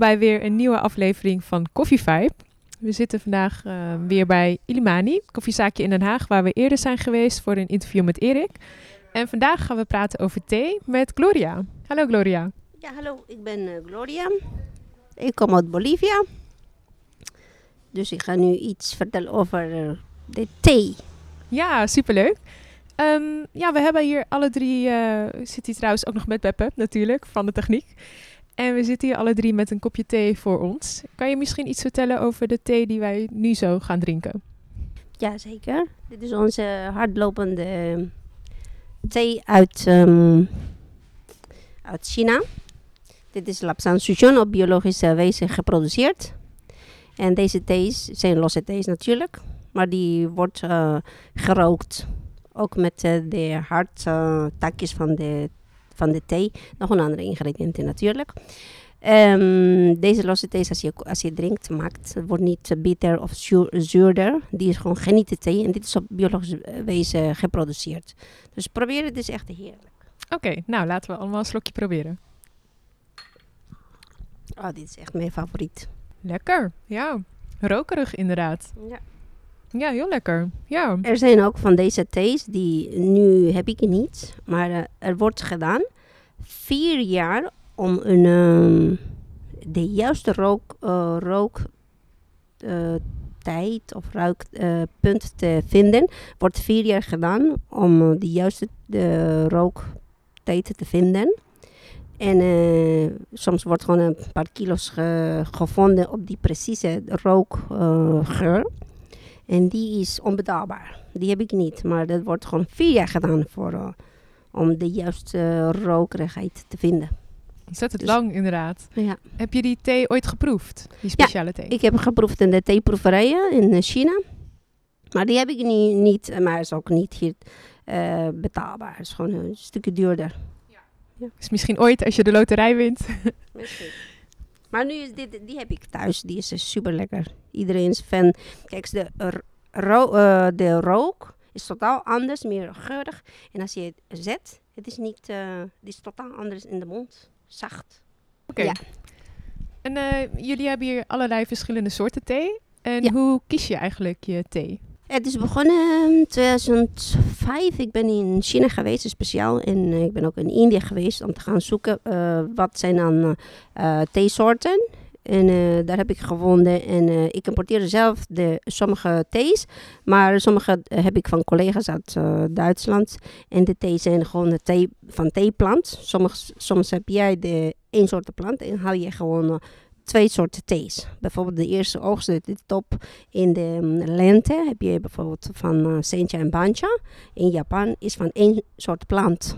bij weer een nieuwe aflevering van Coffee Vibe. We zitten vandaag uh, weer bij Ilimani, koffiezaakje in Den Haag, waar we eerder zijn geweest voor een interview met Erik. En vandaag gaan we praten over thee met Gloria. Hallo Gloria. Ja, hallo, ik ben uh, Gloria. Ik kom uit Bolivia. Dus ik ga nu iets vertellen over uh, de thee. Ja, superleuk. Um, ja, we hebben hier alle drie, zit hier trouwens ook nog met Beppe natuurlijk, van de techniek. En we zitten hier alle drie met een kopje thee voor ons. Kan je misschien iets vertellen over de thee die wij nu zo gaan drinken? Ja, zeker. Dit is onze hardlopende thee uit, um, uit China. Dit is Lapsang Souchong op biologische wijze geproduceerd. En deze thees zijn losse thees natuurlijk. Maar die wordt uh, gerookt. Ook met uh, de hardtakjes uh, van de van de thee. Nog een andere ingrediënten natuurlijk. Um, deze losse thee, als je, als je drinkt, maakt, wordt niet bitter of zuur, zuurder. Die is gewoon genieten thee. En dit is op biologische wijze geproduceerd. Dus probeer het, is echt heerlijk. Oké, okay, nou laten we allemaal een slokje proberen. Oh, dit is echt mijn favoriet. Lekker, ja. Rokerig inderdaad. Ja. Ja, heel lekker. Ja. Er zijn ook van deze thees, die nu heb ik niet, maar uh, er wordt gedaan vier jaar om een, uh, de juiste rook, uh, rook tijd of ruikpunt te vinden. Wordt vier jaar gedaan om de juiste rooktijd te vinden. En uh, soms wordt gewoon een paar kilo's ge gevonden op die precieze rookgeur. En die is onbetaalbaar. Die heb ik niet. Maar dat wordt gewoon vier jaar gedaan voor, uh, om de juiste uh, rokerigheid te vinden. Ontzettend dus, lang inderdaad. Ja. Heb je die thee ooit geproefd? Die speciale ja, thee? ik heb geproefd in de theeproeverijen in China. Maar die heb ik niet, niet maar is ook niet hier uh, betaalbaar. Het is gewoon een stukje duurder. Ja. ja. Dus misschien ooit als je de loterij wint. Misschien. Maar nu is dit, die heb ik thuis. Die is super lekker. Iedereen is fan. Kijk, de, ro uh, de rook is totaal anders, meer geurig. En als je het zet, het is niet, uh, het is totaal anders in de mond. Zacht. Oké. Okay. Ja. En uh, jullie hebben hier allerlei verschillende soorten thee. En ja. hoe kies je eigenlijk je thee? Het is begonnen in 2005. Ik ben in China geweest, speciaal. En uh, ik ben ook in India geweest om te gaan zoeken uh, wat zijn dan uh, theesoorten. En daar heb ik gevonden. En ik importeer zelf de, sommige thees. Maar sommige heb ik van collega's uit Duitsland. En de thee zijn gewoon de thee van theeplant. Sommige, soms heb jij de één soort plant en haal je gewoon twee soorten thees. Bijvoorbeeld de eerste oogst, de top in de um, lente, heb je bijvoorbeeld van uh, sencha en bancha. In Japan is van één soort plant.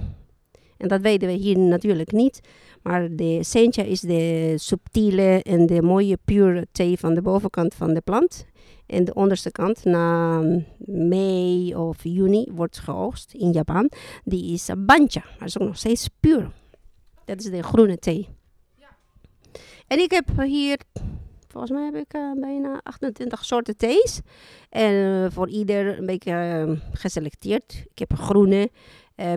En dat weten we hier natuurlijk niet. Maar de sencha is de subtiele en de mooie pure thee van de bovenkant van de plant. En de onderste kant, na mei of juni, wordt geoogst in Japan. Die is bancha, maar is ook nog steeds puur. Dat is de groene thee. En ik heb hier, volgens mij heb ik uh, bijna 28 soorten thees. En uh, voor ieder een beetje uh, geselecteerd. Ik heb een groene,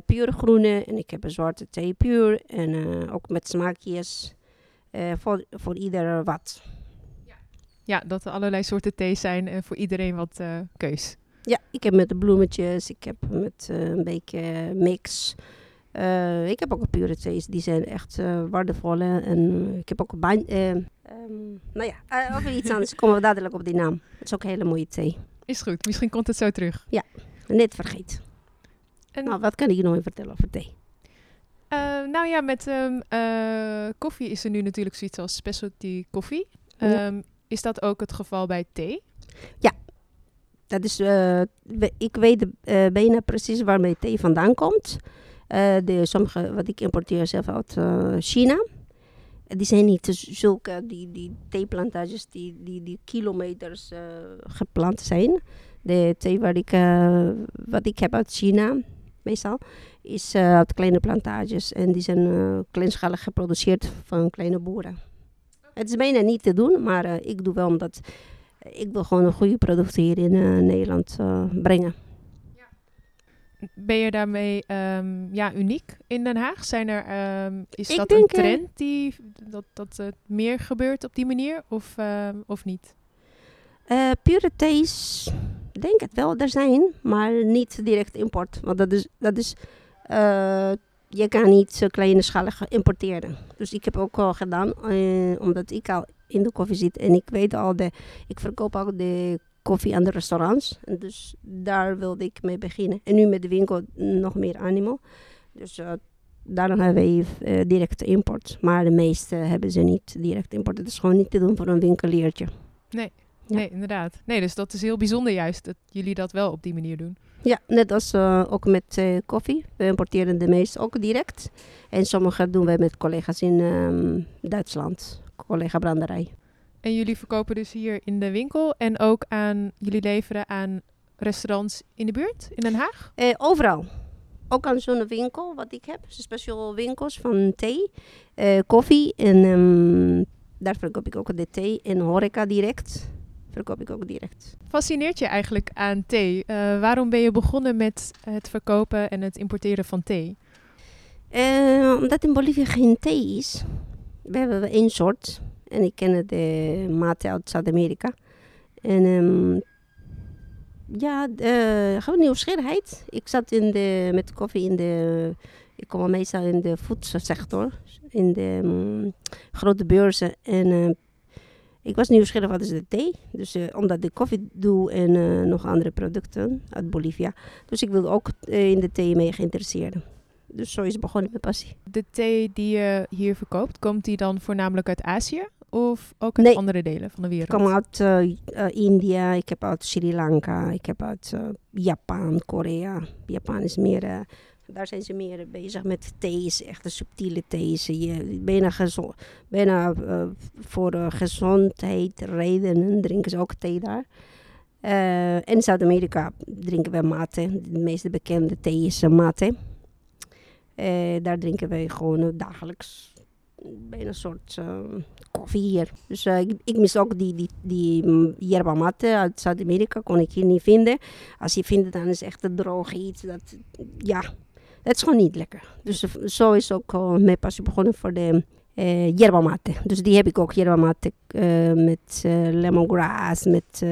pure groene. En ik heb een zwarte thee puur. En ook met smaakjes. voor, voor ieder wat. Ja. ja, dat er allerlei soorten thee zijn en voor iedereen wat keus. Ja, ik heb met de bloemetjes. Ik heb met een beetje mix. Uh, ik heb ook thees, die zijn echt uh, waardevol. En ik heb ook een baan. Uh, um, nou ja, over iets anders komen we dadelijk op die naam. Het is ook een hele mooie thee. Is goed, misschien komt het zo terug. Ja, net vergeten. En nou, wat kan ik je nog vertellen over thee? nou ja, met um, koffie is er nu natuurlijk zoiets als specialty koffie. Ja. Um, is dat ook het geval bij thee? Ja, dat is, ik weet bijna precies waar mijn thee vandaan komt. Uh, de, sommige, wat ik importeer zelf uit uh, China. Die zijn niet zulke, die, die theeplantages die, die, die kilometers geplant zijn. De thee waar ik, wat ik heb uit China, meestal, is uit kleine plantages. En die zijn kleinschalig geproduceerd van kleine boeren. Het is bijna niet te doen, maar ik doe wel omdat ik wil gewoon een goede producten hier in Nederland brengen. Ben je daarmee ehm, ja, uniek in Den Haag? Zijn er, ehm, is Ik dat een eh, trend die, dat, dat het meer gebeurt op die manier of, ehm, of niet? Eh, pure thees, ik denk het wel, er zijn, maar niet direct import. Want dat is, dat is eh, je kan niet zo kleinschalig importeren. Dus ik heb ook al gedaan, omdat ik al in de koffie zit en ik weet al, de, ik verkoop ook de koffie aan de restaurants. En dus daar wilde ik mee beginnen. En nu met de winkel nog meer animal. Dus eh, daarom hebben we eh, direct import. Maar de meeste hebben ze niet direct import. Het is gewoon niet te doen voor een winkeliertje. Ja. Nee, inderdaad. Nee, dus dat is heel bijzonder juist dat jullie dat wel op die manier doen. Ja, net als eh, ook met eh, koffie. We importeren de meeste ook direct. En sommige doen we met collega's in ehm, Duitsland. Collega branderij. En jullie verkopen dus hier in de winkel en ook aan, jullie leveren aan restaurants in de buurt, in Den Haag? Eh, overal. Ook aan zo'n winkel wat ik heb. Speciaal winkels van thee, eh, koffie. En ehm, daar verkoop ik ook de thee. En horeca direct verkoop ik ook direct. Fascineert je eigenlijk aan thee? Eh, waarom ben je begonnen met het verkopen en het importeren van thee? Eh, omdat in Bolivia geen thee is. We hebben één soort. En ik ken de mate uit Zuid-Amerika. En ehm, ja, eh, gewoon nieuwsgierigheid. Ik zat in de, met koffie in de... Ik kom meestal in de voedselsector. In de mm, grote beurzen. En eh, ik was nieuwsgierig wat is de thee. Dus eh, omdat ik koffie doe en eh, nog andere producten uit Bolivia. Dus ik wilde ook eh, in de thee mee geïnteresseerd. Dus zo is het begonnen met passie. De thee die je hier verkoopt, komt die dan voornamelijk uit Azië of ook uit Nee. andere delen van de wereld? Ik kom uit eh, eh, India, ik heb uit Sri Lanka, ik heb uit eh, Japan, Korea. Japan is meer, daar zijn ze meer bezig met thees, echte subtiele thees. Je, bijna voor eh, gezondheid redenen drinken ze ook thee daar. In Zuid-Amerika drinken we mate. De meest bekende thee is mate. Eh, daar drinken wij gewoon eh, dagelijks bijna een soort eh, koffie hier. Dus ik, mis ook die, die, die mm, yerba mate uit Zuid-Amerika, kon ik hier niet vinden. Als je vindt, dan is het echt een droog iets. Dat, ja, het is gewoon niet lekker. Dus zo is ook uh, mijn passie begonnen voor de eh yerba mate. Dus die heb ik ook, yerba mate met lemongrass, met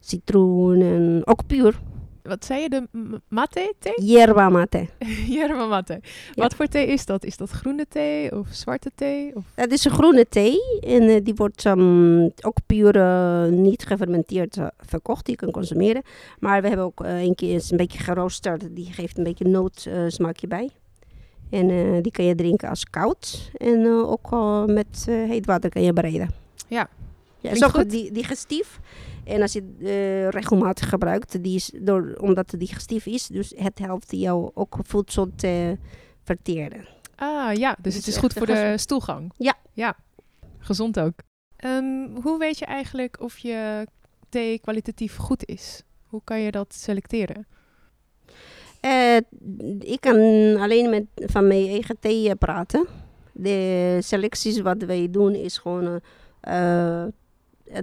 citroen en ook puur. Wat zei je, de mate thee? Yerba mate. Yerba mate. Wat voor thee is dat? Is dat groene thee of zwarte thee? Of... Het is een groene thee en eh, die wordt ehm, ook puur eh, niet gefermenteerd eh, verkocht. Die je kan consumeren. Maar we hebben ook een keer eens een beetje geroosterd. Die geeft een beetje noodsmaakje bij. En die kan je drinken als koud. En ook met heet water kan je bereiden. Ja. Ja, zo goed. Die, digestief. En als je eh, regelmatig gebruikt, die is door, omdat het digestief is, dus het helpt jou ook voedsel te verteren. Ah ja, dus is het is goed voor de stoelgang. Ja. Ja, gezond ook. Ehm, hoe weet je eigenlijk of je thee kwalitatief goed is? Hoe kan je dat selecteren? Eh, ik kan alleen met, van mijn eigen thee eh, praten. De selecties wat wij doen is gewoon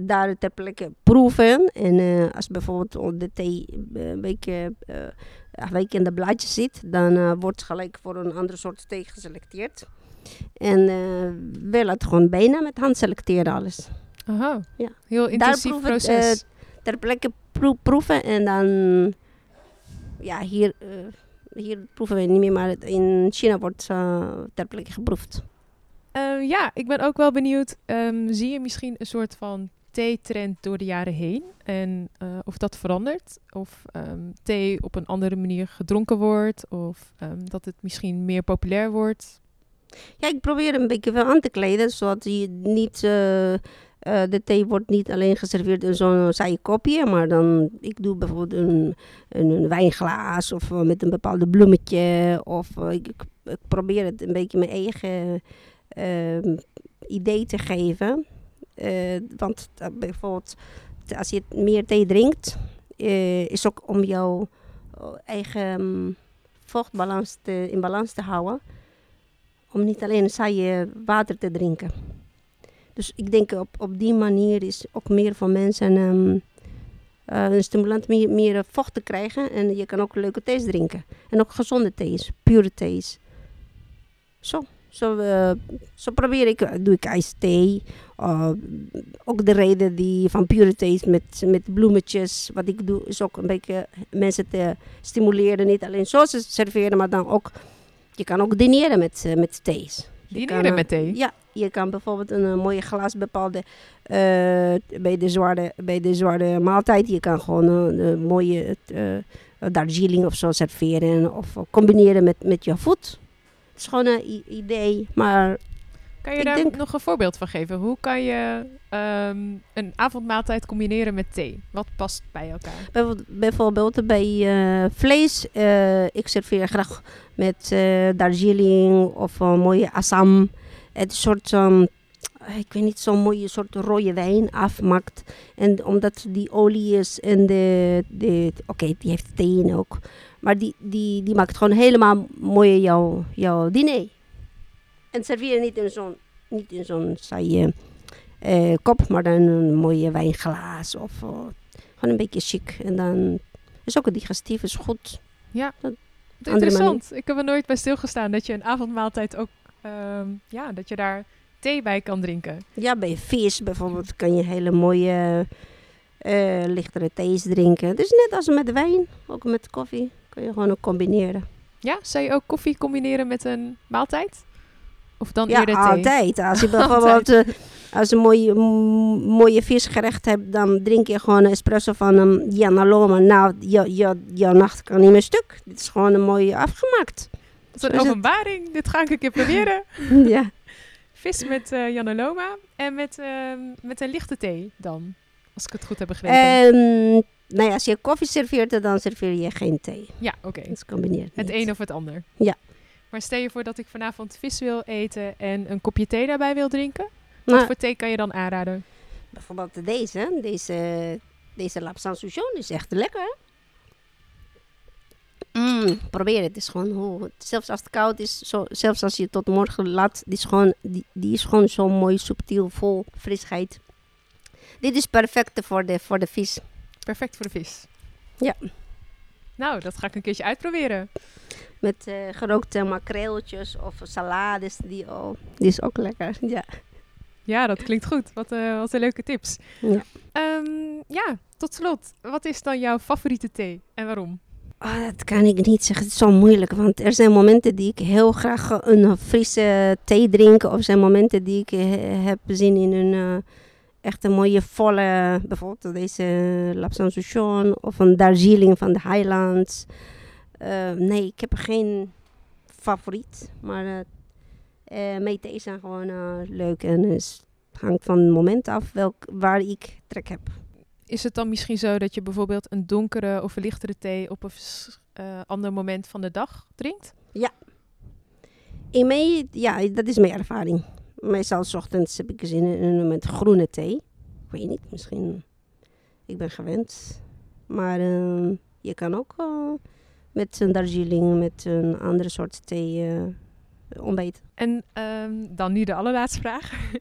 daar ter plekke proeven. En eh, als bijvoorbeeld de thee eh, een beetje in de blaadjes zit, dan eh, wordt gelijk voor een andere soort thee geselecteerd. En eh wij laten gewoon bijna met hand selecteren alles. Aha, Ja. heel intensief het, proces. ter plekke proe- proeven en dan ja hier, hier proeven we niet meer, maar in China wordt ter plekke geproefd. Ehm, ja, ik ben ook wel benieuwd. ehm, zie je misschien een soort van thee-trend door de jaren heen? En eh, of dat verandert? Of ehm, thee op een andere manier gedronken wordt? Of dat het misschien meer populair wordt? Ja, ik probeer een beetje wel aan te kleden, zodat je niet eh, eh, de thee wordt niet alleen geserveerd in zo'n saaie kopje, maar dan ik doe bijvoorbeeld een, een, een wijnglaas of met een bepaald bloemetje of ik, ik probeer het een beetje mijn eigen ehm, idee te geven. Eh, want bijvoorbeeld als je meer thee drinkt, eh, is ook om jouw eh, eigen mm, vochtbalans te, in balans te houden. Om niet alleen saaie water te drinken. Dus ik denk op, op die manier is ook meer voor mensen eh, een stimulant meer, meer vocht te krijgen. En je kan ook leuke thees drinken. En ook gezonde thees, pure thees. Zo, zo, eh, zo probeer ik, doe ik ijsthee. Uh, ook de reden die van pure thees met, met bloemetjes. Wat ik doe is ook een beetje mensen te stimuleren. Niet alleen zo serveren, maar dan ook... Je kan ook dineren met, met thees. Dineren met thee? Ja, je kan bijvoorbeeld een, een mooie glas bepaalde uh, bij, de zware, bij de zware maaltijd. Je kan gewoon een, een mooie uh, Darjeeling of zo serveren of combineren met, met je voet. Het is gewoon een idee, maar... Kan je daar denk... nog een voorbeeld van geven? Hoe kan je um, een avondmaaltijd combineren met thee? Wat past bij elkaar? Bijvoorbeeld, bij uh, vlees. Uh, ik serveer graag met uh, Darjeeling of een mooie Assam. Het soort, um, ik weet niet, zo'n mooie soort rode wijn afmaakt. En omdat die olie is en de, de oké, okay, die heeft thee ook. Maar die, die, die maakt gewoon helemaal mooi jouw, jouw diner. En serveer niet in zo'n, niet in zo'n saaie uh, kop, maar dan een mooie wijnglaas of uh, gewoon een beetje chic. En dan is ook het digestief is goed. Ja, interessant. Ik heb er nooit bij stilgestaan dat je een avondmaaltijd ook, um, ja, dat je daar thee bij kan drinken. Ja, bij vis bijvoorbeeld kan je hele mooie uh, lichtere thees drinken. Dus net als met wijn, ook met koffie, kun je gewoon ook combineren. Ja, zou je ook koffie combineren met een maaltijd? Of dan ja, eerder thee? altijd. Als je bijvoorbeeld uh, als een mooie, mooie visgerecht hebt, dan drink je gewoon een espresso van een Jana Loma. Nou, je, je, jouw nacht kan niet meer stuk. Dit is gewoon een mooie afgemaakt. Dat is een openbaring. Dit ga ik een keer proberen. ja. Vis met uh, Jana Loma en met, uh, met een lichte thee dan. Als ik het goed heb begrepen. Um, nou ja, als je koffie serveert, dan serveer je geen thee. Ja, oké. Okay. Dat combineert Het een of het ander. Ja. Maar stel je voor dat ik vanavond vis wil eten en een kopje thee daarbij wil drinken. Wat voor thee kan je dan aanraden? Bijvoorbeeld deze. Deze, deze Lapsan Souchon is echt lekker. Mm, probeer het. het is gewoon, oh, zelfs als het koud is, zo, zelfs als je het tot morgen laat, die is gewoon, die, die is gewoon zo mooi, subtiel, vol frisheid. Dit is perfect voor de, voor de vis. Perfect voor de vis. Ja. Nou, dat ga ik een keertje uitproberen. Met uh, gerookte makreeltjes of salades, die, oh, die is ook lekker. Ja. Ja, dat klinkt goed. Wat, uh, wat een leuke tips. Ja. Um, ja, tot slot. Wat is dan jouw favoriete thee en waarom? Oh, dat kan ik niet zeggen. Het is zo moeilijk. Want er zijn momenten die ik heel graag een frisse thee drink. Of zijn momenten die ik heb zin in een uh, echt een mooie volle... Bijvoorbeeld deze Lapsan Souchon of een Darjeeling van de Highlands. Nee, ik heb geen favoriet. Maar uh, mijn thee's zijn gewoon leuk en het hangt van het moment af welk, waar ik trek heb. Is het dan misschien zo dat je bijvoorbeeld een donkere of een lichtere thee op een uh, ander moment van de dag drinkt? Ja. In mij, ja, dat is mijn ervaring. Meestal s ochtends heb ik zin in met groene thee. Ik weet niet, misschien. Ik ben gewend. Maar je kan ook met een Darjeeling, met een andere soort thee ontbeten. En um, dan nu de allerlaatste vraag.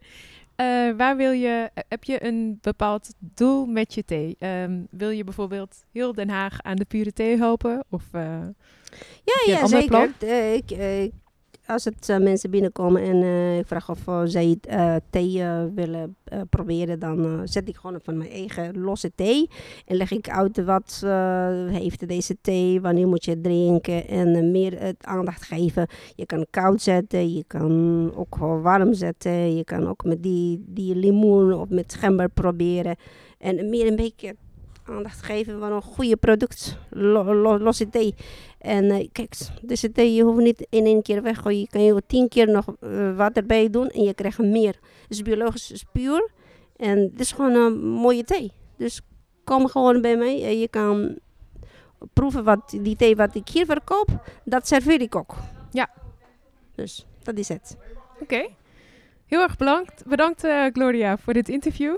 Uh, waar wil je, heb je een bepaald doel met je thee? Um, wil je bijvoorbeeld heel Den Haag aan de pure thee helpen? Of, uh, ja, ja zeker. Uh, ik, ik, als het uh, mensen binnenkomen en uh, ik vraag of uh, zij thee willen proberen, dan zet ik gewoon van mijn eigen losse thee. En leg ik uit wat heeft deze thee, wanneer moet je drinken en meer aandacht geven. Je kan koud zetten, je kan ook warm zetten, je kan ook met die, die limoen of met gember proberen. En meer een beetje aandacht geven van een goede product, lo, lo, losse thee. En uh, kijk, deze thee, je hoeft niet in één keer weggooien. Je kan je tien keer nog uh, water bij doen en je krijgt meer. Het is biologisch, het is puur. En het is gewoon een mooie thee. Dus kom gewoon bij mij en je kan proeven wat die thee wat ik hier verkoop, dat serveer ik ook. Ja. Dus dat is het. Oké. Okay. Heel erg bedankt, bedankt uh, Gloria voor dit interview.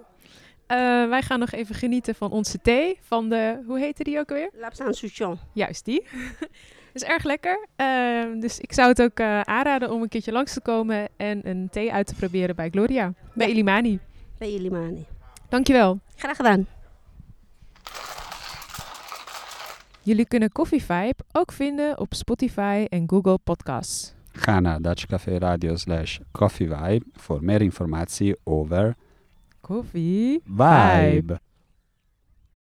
Uh, wij gaan nog even genieten van onze thee. Van de, hoe heette die ook weer? Lapsan Souchon. Juist die. is erg lekker. Uh, dus ik zou het ook uh, aanraden om een keertje langs te komen en een thee uit te proberen bij Gloria. Bij ja. Ilimani. Bij Ilimani. Dankjewel. Graag gedaan. Jullie kunnen Coffee Vibe ook vinden op Spotify en Google Podcasts. Ga naar Dutch Café Radio slash Coffee Vibe voor meer informatie over Koffie Vibe.